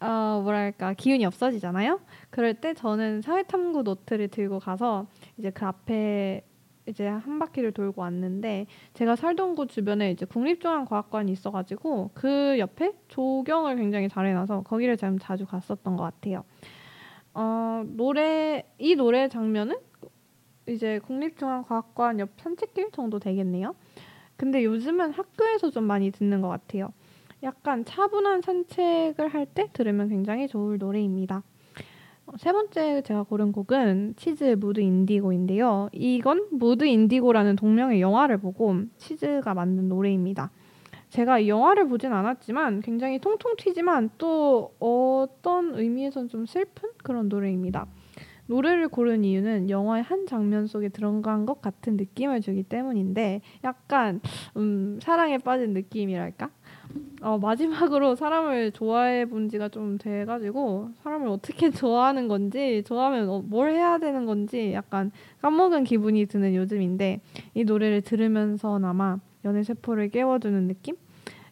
어, 뭐랄까 기운이 없어지잖아요. 그럴 때 저는 사회탐구 노트를 들고 가서 이제 그 앞에 이제 한 바퀴를 돌고 왔는데 제가 살던 곳 주변에 이제 국립중앙과학관이 있어가지고 그 옆에 조경을 굉장히 잘 해놔서 거기를 좀 자주 갔었던 것 같아요. 어, 노래 이 노래 장면은 이제 국립중앙과학관 옆 산책길 정도 되겠네요. 근데 요즘은 학교에서 좀 많이 듣는 것 같아요. 약간 차분한 산책을 할 때 들으면 굉장히 좋을 노래입니다. 어, 세 번째 제가 고른 곡은 치즈의 Mood Indigo인데요. 이건 Mood Indigo라는 동명의 영화를 보고 치즈가 만든 노래입니다. 제가 이 영화를 보진 않았지만 굉장히 통통 튀지만 또 어떤 의미에선 좀 슬픈 그런 노래입니다. 노래를 고른 이유는 영화의 한 장면 속에 들어간 것 같은 느낌을 주기 때문인데 약간 음, 사랑에 빠진 느낌이랄까? 어, 마지막으로 사람을 좋아해 본 지가 좀 돼가지고 사람을 어떻게 좋아하는 건지 좋아하면 어, 뭘 해야 되는 건지 약간 까먹은 기분이 드는 요즘인데 이 노래를 들으면서나마 연애 세포를 깨워주는 느낌?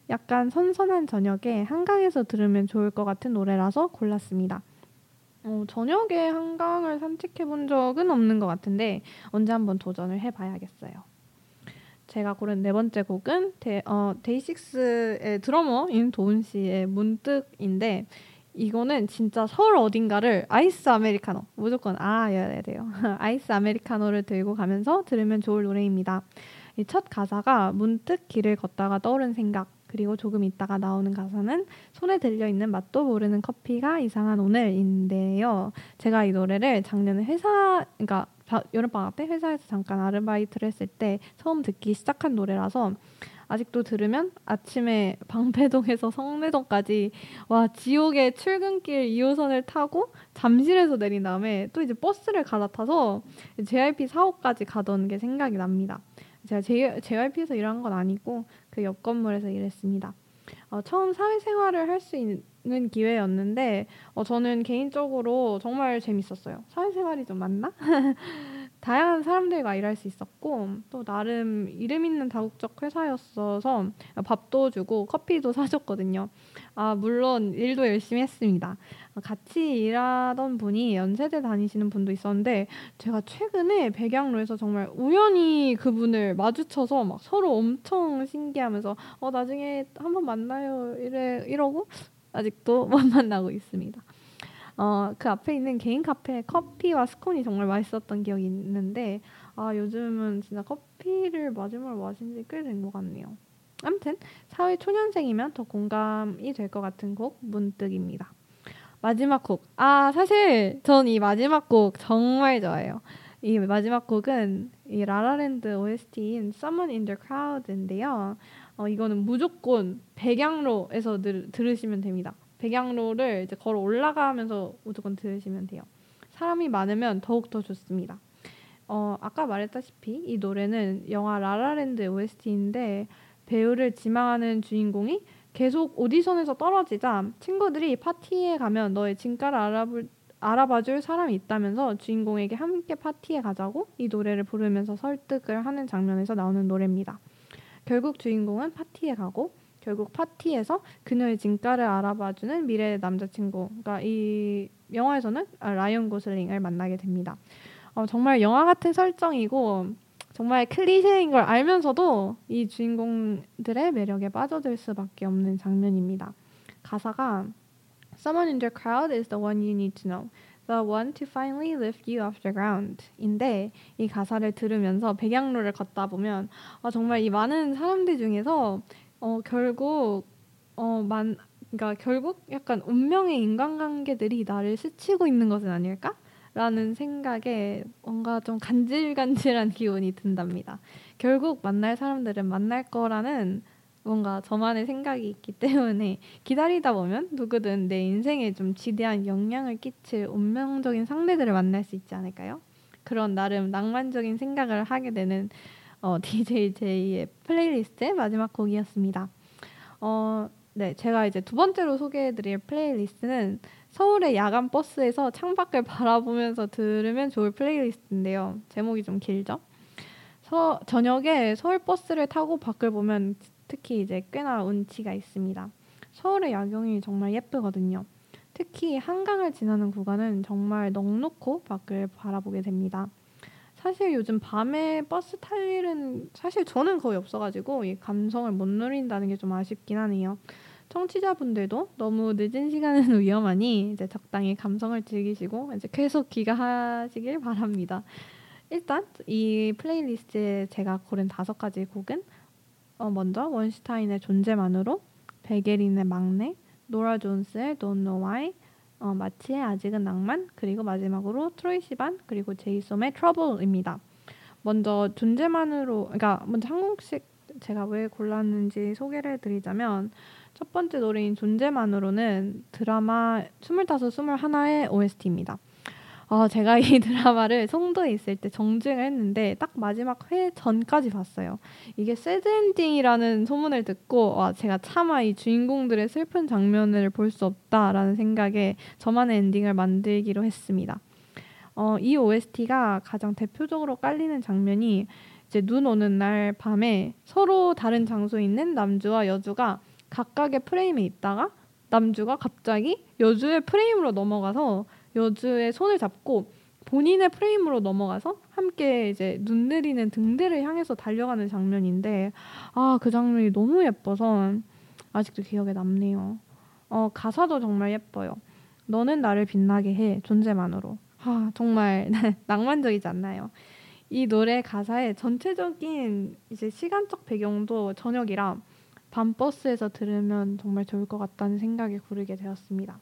약간 선선한 저녁에 한강에서 들으면 좋을 것 같은 노래라서 골랐습니다. 어, 저녁에 한강을 산책해 본 적은 없는 것 같은데 언제 한번 도전을 해봐야겠어요. 제가 고른 네 번째 곡은 데, 어, 데이식스의 드러머인 도운 씨의 문득인데 이거는 진짜 서울 어딘가를 아이스 아메리카노 무조건 아아여야 돼요. 아이스 아메리카노를 들고 가면서 들으면 좋을 노래입니다. 이 첫 가사가 문득 길을 걷다가 떠오른 생각 그리고 조금 있다가 나오는 가사는 손에 들려 있는 맛도 모르는 커피가 이상한 오늘인데요. 제가 이 노래를 작년에 회사 그러니까 여름방학 때 회사에서 잠깐 아르바이트를 했을 때 처음 듣기 시작한 노래라서 아직도 들으면 아침에 방배동에서 성내동까지 와 지옥의 출근길 2호선을 타고 잠실에서 내린 다음에 또 이제 버스를 갈아타서 JYP 4호까지 가던 게 생각이 납니다. 제가 JYP에서 일한 건 아니고 그 옆 건물에서 일했습니다. 어, 처음 사회생활을 할 수 있는 기회였는데 어, 저는 개인적으로 정말 재밌었어요. 사회생활이 좀 맞나? 다양한 사람들과 일할 수 있었고 또 나름 이름 있는 다국적 회사였어서 밥도 주고 커피도 사줬거든요. 아 물론 일도 열심히 했습니다. 같이 일하던 분이 연세대 다니시는 분도 있었는데 제가 최근에 백양로에서 정말 우연히 그분을 마주쳐서 막 서로 엄청 신기하면서 어 나중에 한번 만나요 이래 이러고 아직도 못 만나고 있습니다. 어, 그 앞에 있는 개인 카페 커피와 스콘이 정말 맛있었던 기억이 있는데 아 요즘은 진짜 커피를 마지막으로 마신 지 꽤 된 것 같네요. 아무튼 사회 초년생이면 더 공감이 될 것 같은 곡 문득입니다. 마지막 곡. 아 사실 전 이 마지막 곡 정말 좋아해요. 이 마지막 곡은 이 라라랜드 OST인 Someone in the Crowd인데요. 어, 이거는 무조건 백양로에서 들, 들으시면 됩니다. 백양로를 이제 걸어 올라가면서 무조건 들으시면 돼요. 사람이 많으면 더욱 더 좋습니다. 어, 아까 말했다시피 이 노래는 영화 라라랜드 OST인데 배우를 지망하는 주인공이 계속 오디션에서 떨어지자 친구들이 파티에 가면 너의 진가를 알아볼, 알아봐줄 사람이 있다면서 주인공에게 함께 파티에 가자고 이 노래를 부르면서 설득을 하는 장면에서 나오는 노래입니다. 결국 주인공은 파티에 가고 결국 파티에서 그녀의 진가를 알아봐주는 미래 남자친구, 그러니까 이 영화에서는 라이언 고슬링을 만나게 됩니다. 어, 정말 영화 같은 설정이고 정말 클리셰인 걸 알면서도 이 주인공들의 매력에 빠져들 수밖에 없는 장면입니다. 가사가 Someone in the crowd is the one you need to know. The one to finally lift you off the ground. 인데 이 가사를 들으면서 백양로를 걷다 보면 아, 정말 이 많은 사람들 중에서 어 결국 어만 그러니까 결국 약간 운명의 인간관계들이 나를 스치고 있는 것은 아닐까? 라는 생각에 뭔가 좀 간질간질한 기운이 든답니다. 결국 만날 사람들은 만날 거라는 뭔가 저만의 생각이 있기 때문에 기다리다 보면 누구든 내 인생에 좀 지대한 영향을 끼칠 운명적인 상대들을 만날 수 있지 않을까요? 그런 나름 낭만적인 생각을 하게 되는 어, DJ 제이의 playlist의 마지막 곡이었습니다. 어, 네, 제가 이제 두 번째로 소개해드릴 playlist는 서울의 야간 버스에서 창밖을 바라보면서 들으면 좋을 playlist인데요. 제목이 좀 길죠? 서, 저녁에 서울 버스를 타고 밖을 보면 특히 이제 꽤나 운치가 있습니다. 서울의 야경이 정말 예쁘거든요. 특히 한강을 지나는 구간은 정말 넋 놓고 밖을 바라보게 됩니다. 사실 요즘 밤에 버스 탈 일은 사실 저는 거의 없어가지고 이 감성을 못 누린다는 게 좀 아쉽긴 하네요. 청취자분들도 너무 늦은 시간은 위험하니 이제 적당히 감성을 즐기시고 이제 계속 귀가하시길 바랍니다. 일단 이 playlist에 제가 고른 다섯 가지 곡은 어, 먼저 원슈타인의 존재만으로, 백예린의 막내, 노라 존스의 Don't Know Why, 어, 마치의 아직은 낭만, 그리고 마지막으로 트로이 시반, 그리고 제이솜의 Trouble입니다. 먼저 존재만으로, 그러니까 먼저 한 곡씩 제가 왜 골랐는지 소개를 해드리자면 첫 번째 노래인 존재만으로는 드라마 25, 21의 OST입니다. 어, 제가 이 드라마를 송도에 있을 때 정주행을 했는데 딱 마지막 회 전까지 봤어요. 이게 새드 엔딩이라는 소문을 듣고 와 제가 차마 이 주인공들의 슬픈 장면을 볼 수 없다라는 생각에 저만의 엔딩을 만들기로 했습니다. 어, 이 OST가 가장 대표적으로 깔리는 장면이 이제 눈 오는 날 밤에 서로 다른 장소에 있는 남주와 여주가 각각의 프레임에 있다가 남주가 갑자기 여주의 프레임으로 넘어가서 여주의 손을 잡고 본인의 프레임으로 넘어가서 함께 이제 눈 내리는 등대를 향해서 달려가는 장면인데 아 그 장면이 너무 예뻐서 아직도 기억에 남네요. 어 가사도 정말 예뻐요. 너는 나를 빛나게 해 존재만으로. 아 정말 낭만적이지 않나요? 이 노래 가사의 전체적인 이제 시간적 배경도 저녁이라 밤 버스에서 들으면 정말 좋을 것 같다는 생각에 고르게 되었습니다.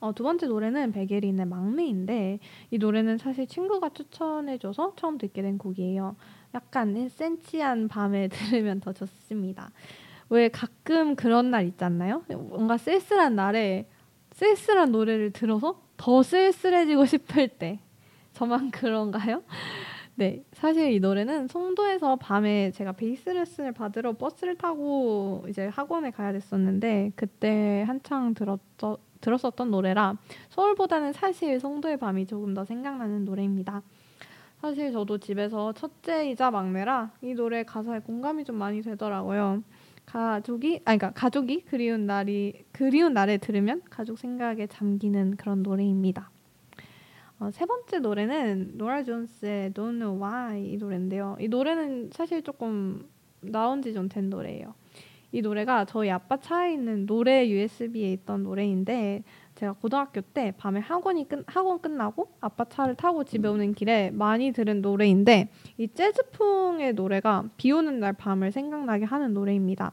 어, 두 번째 노래는 베게린의 막내인데 이 노래는 사실 친구가 추천해줘서 처음 듣게 된 곡이에요. 약간 센치한 밤에 들으면 더 좋습니다. 왜 가끔 그런 날 있잖아요. 뭔가 쓸쓸한 날에 쓸쓸한 노래를 들어서 더 쓸쓸해지고 싶을 때 저만 그런가요? 네, 사실 이 노래는 송도에서 밤에 제가 베이스 레슨을 받으러 버스를 타고 이제 학원에 가야 됐었는데 그때 한창 들었죠, 들었었던 노래라 서울보다는 사실 송도의 밤이 조금 더 생각나는 노래입니다. 사실 저도 집에서 첫째이자 막내라 이 노래 가사에 공감이 좀 많이 되더라고요. 가족이 아니 그러니까 가족이 그리운 날이 그리운 날에 들으면 가족 생각에 잠기는 그런 노래입니다. 어, 세 번째 노래는 노라 존스의 Don't Know Why 이 노래인데요. 이 노래는 사실 조금 나온 지 좀 된 노래예요. 이 노래가 저희 아빠 차에 있는 노래 USB에 있던 노래인데 제가 고등학교 때 밤에 학원이 끝 학원 끝나고 아빠 차를 타고 집에 오는 길에 많이 들은 노래인데 이 재즈풍의 노래가 비 오는 날 밤을 생각나게 하는 노래입니다.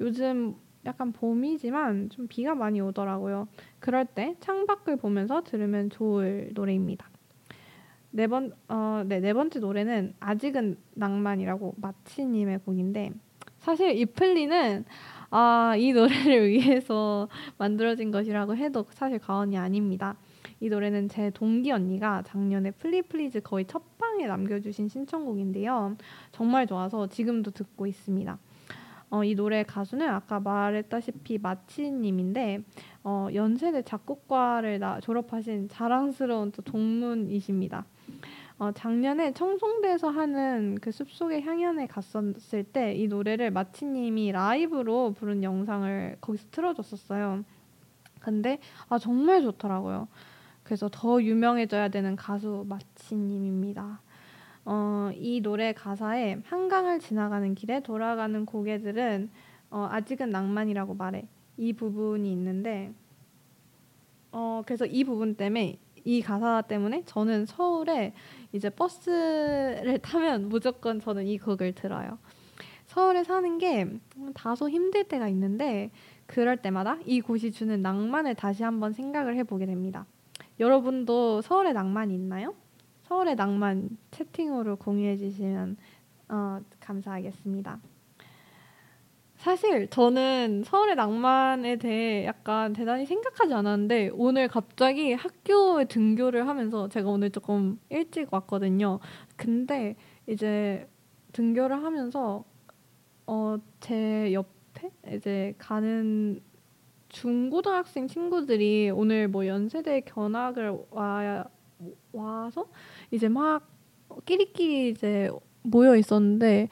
요즘 약간 봄이지만 좀 비가 많이 오더라고요. 그럴 때 창밖을 보면서 들으면 좋을 노래입니다. 네 번, 어, 네, 네 번째 노래는 아직은 낭만이라고 마치님의 곡인데 사실 이 플리는 아, 이 노래를 위해서 만들어진 것이라고 해도 사실 과언이 아닙니다. 이 노래는 제 동기 언니가 작년에 플리플리즈 거의 첫 방에 남겨주신 신청곡인데요. 정말 좋아서 지금도 듣고 있습니다. 어, 이 노래 가수는 아까 말했다시피 마치님인데 어, 연세대 작곡과를 나, 졸업하신 자랑스러운 또 동문이십니다. 어, 작년에 청송대에서 하는 그 숲속의 향연에 갔었을 때 이 노래를 마치님이 라이브로 부른 영상을 거기서 틀어줬었어요. 근데 아 정말 좋더라고요. 그래서 더 유명해져야 되는 가수 마치님입니다. 어, 이 노래 가사에 한강을 지나가는 길에 돌아가는 고개들은 어, 아직은 낭만이라고 말해. 이 부분이 있는데 어, 그래서 이 부분 때문에 이 가사 때문에 저는 서울에 이제 버스를 타면 무조건 저는 이 곡을 들어요. 서울에 사는 게 다소 힘들 때가 있는데 그럴 때마다 이 곳이 주는 낭만을 다시 한번 생각을 해보게 됩니다. 여러분도 서울에 낭만이 있나요? 서울의 낭만 채팅으로 공유해 주시면 어, 감사하겠습니다. 사실 저는 서울의 낭만에 대해 약간 대단히 생각하지 않았는데 오늘 갑자기 학교에 등교를 하면서 제가 오늘 조금 일찍 왔거든요. 근데 이제 등교를 하면서 어 제 옆에 이제 가는 중고등학생 친구들이 오늘 뭐 연세대 견학을 와 와서 이제 막 끼리끼리 이제 모여 있었는데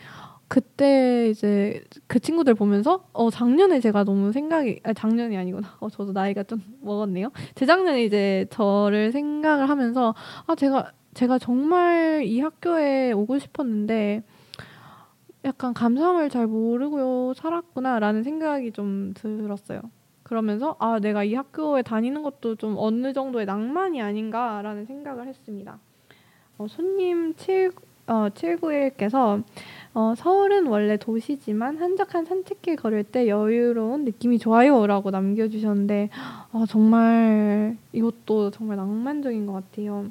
그때 이제 그 친구들 보면서 어 작년에 제가 너무 생각이 아 작년이 아니구나. 어 저도 나이가 좀 먹었네요. 재작년에 이제 저를 생각을 하면서 아 제가 제가 정말 이 학교에 오고 싶었는데 약간 감사함을 잘 모르고 살았구나라는 생각이 좀 들었어요. 그러면서 아 내가 이 학교에 다니는 것도 좀 어느 정도의 낭만이 아닌가라는 생각을 했습니다. 어, 손님 7 어, 791께서 어, 서울은 원래 도시지만 한적한 산책길 걸을 때 여유로운 느낌이 좋아요라고 남겨주셨는데 아, 정말 이것도 정말 낭만적인 것 같아요.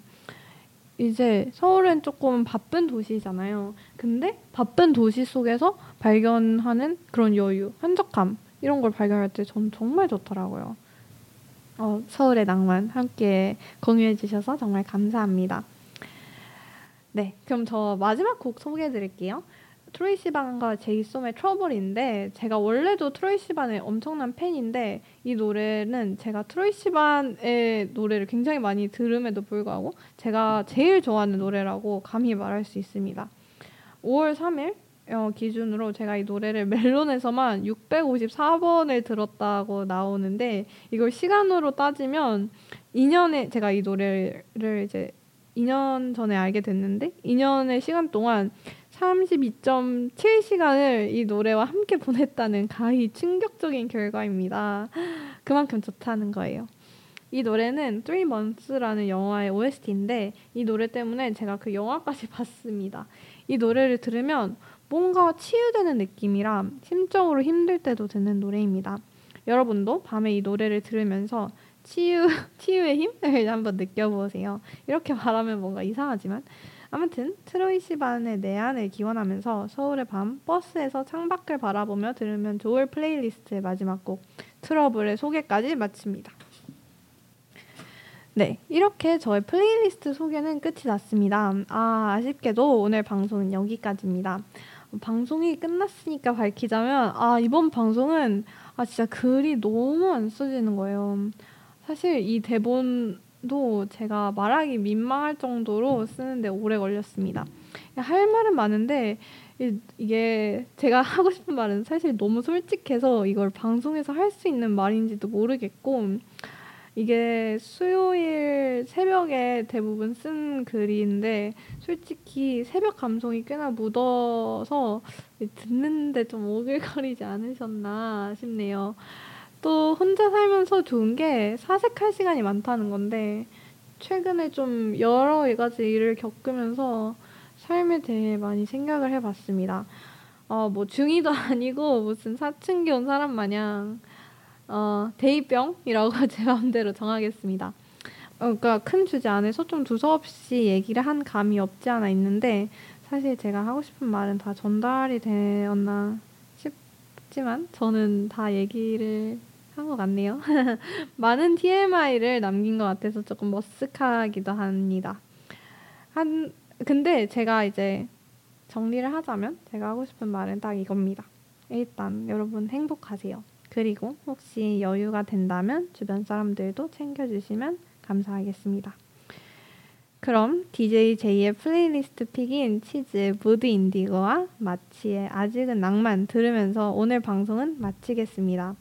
이제 서울은 조금 바쁜 도시잖아요. 근데 바쁜 도시 속에서 발견하는 그런 여유, 한적함 이런 걸 발견할 때 전 정말 좋더라고요. 어, 서울의 낭만 함께 공유해 주셔서 정말 감사합니다. 네, 그럼 저 마지막 곡 소개해 드릴게요. 트로이 시반과 제이 솜의 트러블인데 제가 원래도 트로이 시반의 엄청난 팬인데 이 노래는 제가 트로이 시반의 노래를 굉장히 많이 들음에도 불구하고 제가 제일 좋아하는 노래라고 감히 말할 수 있습니다. 5월 3일 어, 기준으로 제가 이 노래를 멜론에서만 654번을 들었다고 나오는데 이걸 시간으로 따지면 2년에 제가 이 노래를 이제 2년 전에 알게 됐는데 2년의 시간 동안 32.7시간을 이 노래와 함께 보냈다는 가히 충격적인 결과입니다. 그만큼 좋다는 거예요. 이 노래는 Three Months라는 영화의 OST인데 이 노래 때문에 제가 그 영화까지 봤습니다. 이 노래를 들으면 뭔가 치유되는 느낌이라 심적으로 힘들 때도 듣는 노래입니다. 여러분도 밤에 이 노래를 들으면서 치유 치유의 힘을 한번 느껴보세요. 이렇게 말하면 뭔가 이상하지만 아무튼 트로이 시반의 내한을 기원하면서 서울의 밤 버스에서 창밖을 바라보며 들으면 좋을 playlist의 마지막 곡 Trouble의 소개까지 마칩니다. 네, 이렇게 저의 플레이리스트 소개는 끝이 났습니다. 아, 아쉽게도 오늘 방송은 여기까지입니다. 방송이 끝났으니까 밝히자면 아, 이번 방송은 아, 진짜 글이 너무 안 써지는 거예요. 사실 이 대본 도 제가 말하기 민망할 정도로 쓰는데 오래 걸렸습니다. 할 말은 많은데 이게 제가 하고 싶은 말은 사실 너무 솔직해서 이걸 방송에서 할 수 있는 말인지도 모르겠고 이게 수요일 새벽에 대부분 쓴 글인데 솔직히 새벽 감성이 꽤나 묻어서 듣는데 좀 오글거리지 않으셨나 싶네요. 또 혼자 살면서 좋은 게 사색할 시간이 많다는 건데 최근에 좀 여러 가지 일을 겪으면서 삶에 대해 많이 생각을 해봤습니다. 어, 뭐 중이도 아니고 무슨 사춘기 온 사람 마냥 어, 대입병이라고 제 마음대로 정하겠습니다. 어, 그러니까 큰 주제 안에서 좀 두서없이 얘기를 한 감이 없지 않아 있는데 사실 제가 하고 싶은 말은 다 전달이 되었나 싶지만 저는 다 얘기를 한 것 같네요. 많은 TMI를 남긴 것 같아서 조금 머쓱하기도 합니다. 한 근데 제가 이제 정리를 하자면 제가 하고 싶은 말은 딱 이겁니다. 일단 여러분 행복하세요. 그리고 혹시 여유가 된다면 주변 사람들도 챙겨주시면 감사하겠습니다. 그럼 DJ J의 playlist pick인 치즈, 무드 인디고와 마치의 아직은 낭만 들으면서 오늘 방송은 마치겠습니다.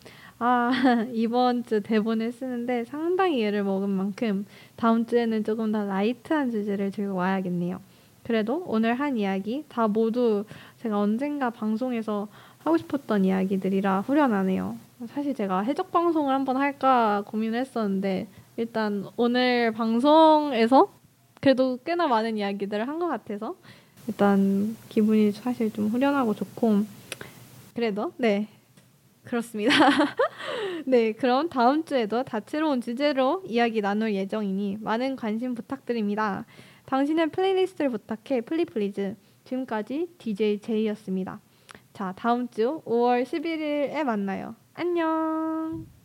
아, 이번 주 대본을 쓰는데 상당히 애를 먹은 만큼 다음 주에는 조금 더 light한 주제를 들고 와야겠네요. 그래도 오늘 한 이야기 다 모두 제가 언젠가 방송에서 하고 싶었던 이야기들이라 후련하네요. 사실 제가 해적 방송을 한번 할까 고민을 했었는데 일단 오늘 방송에서 그래도 꽤나 많은 이야기들을 한 것 같아서 일단 기분이 사실 좀 후련하고 좋고 그래도 네 그렇습니다. 네, 그럼 다음 주에도 다채로운 주제로 이야기 나눌 예정이니 많은 관심 부탁드립니다. 당신의 playlist를 부탁해 플리플리즈. 지금까지 DJ 제이였습니다. 자, 다음 주 5월 11일에 만나요. 안녕.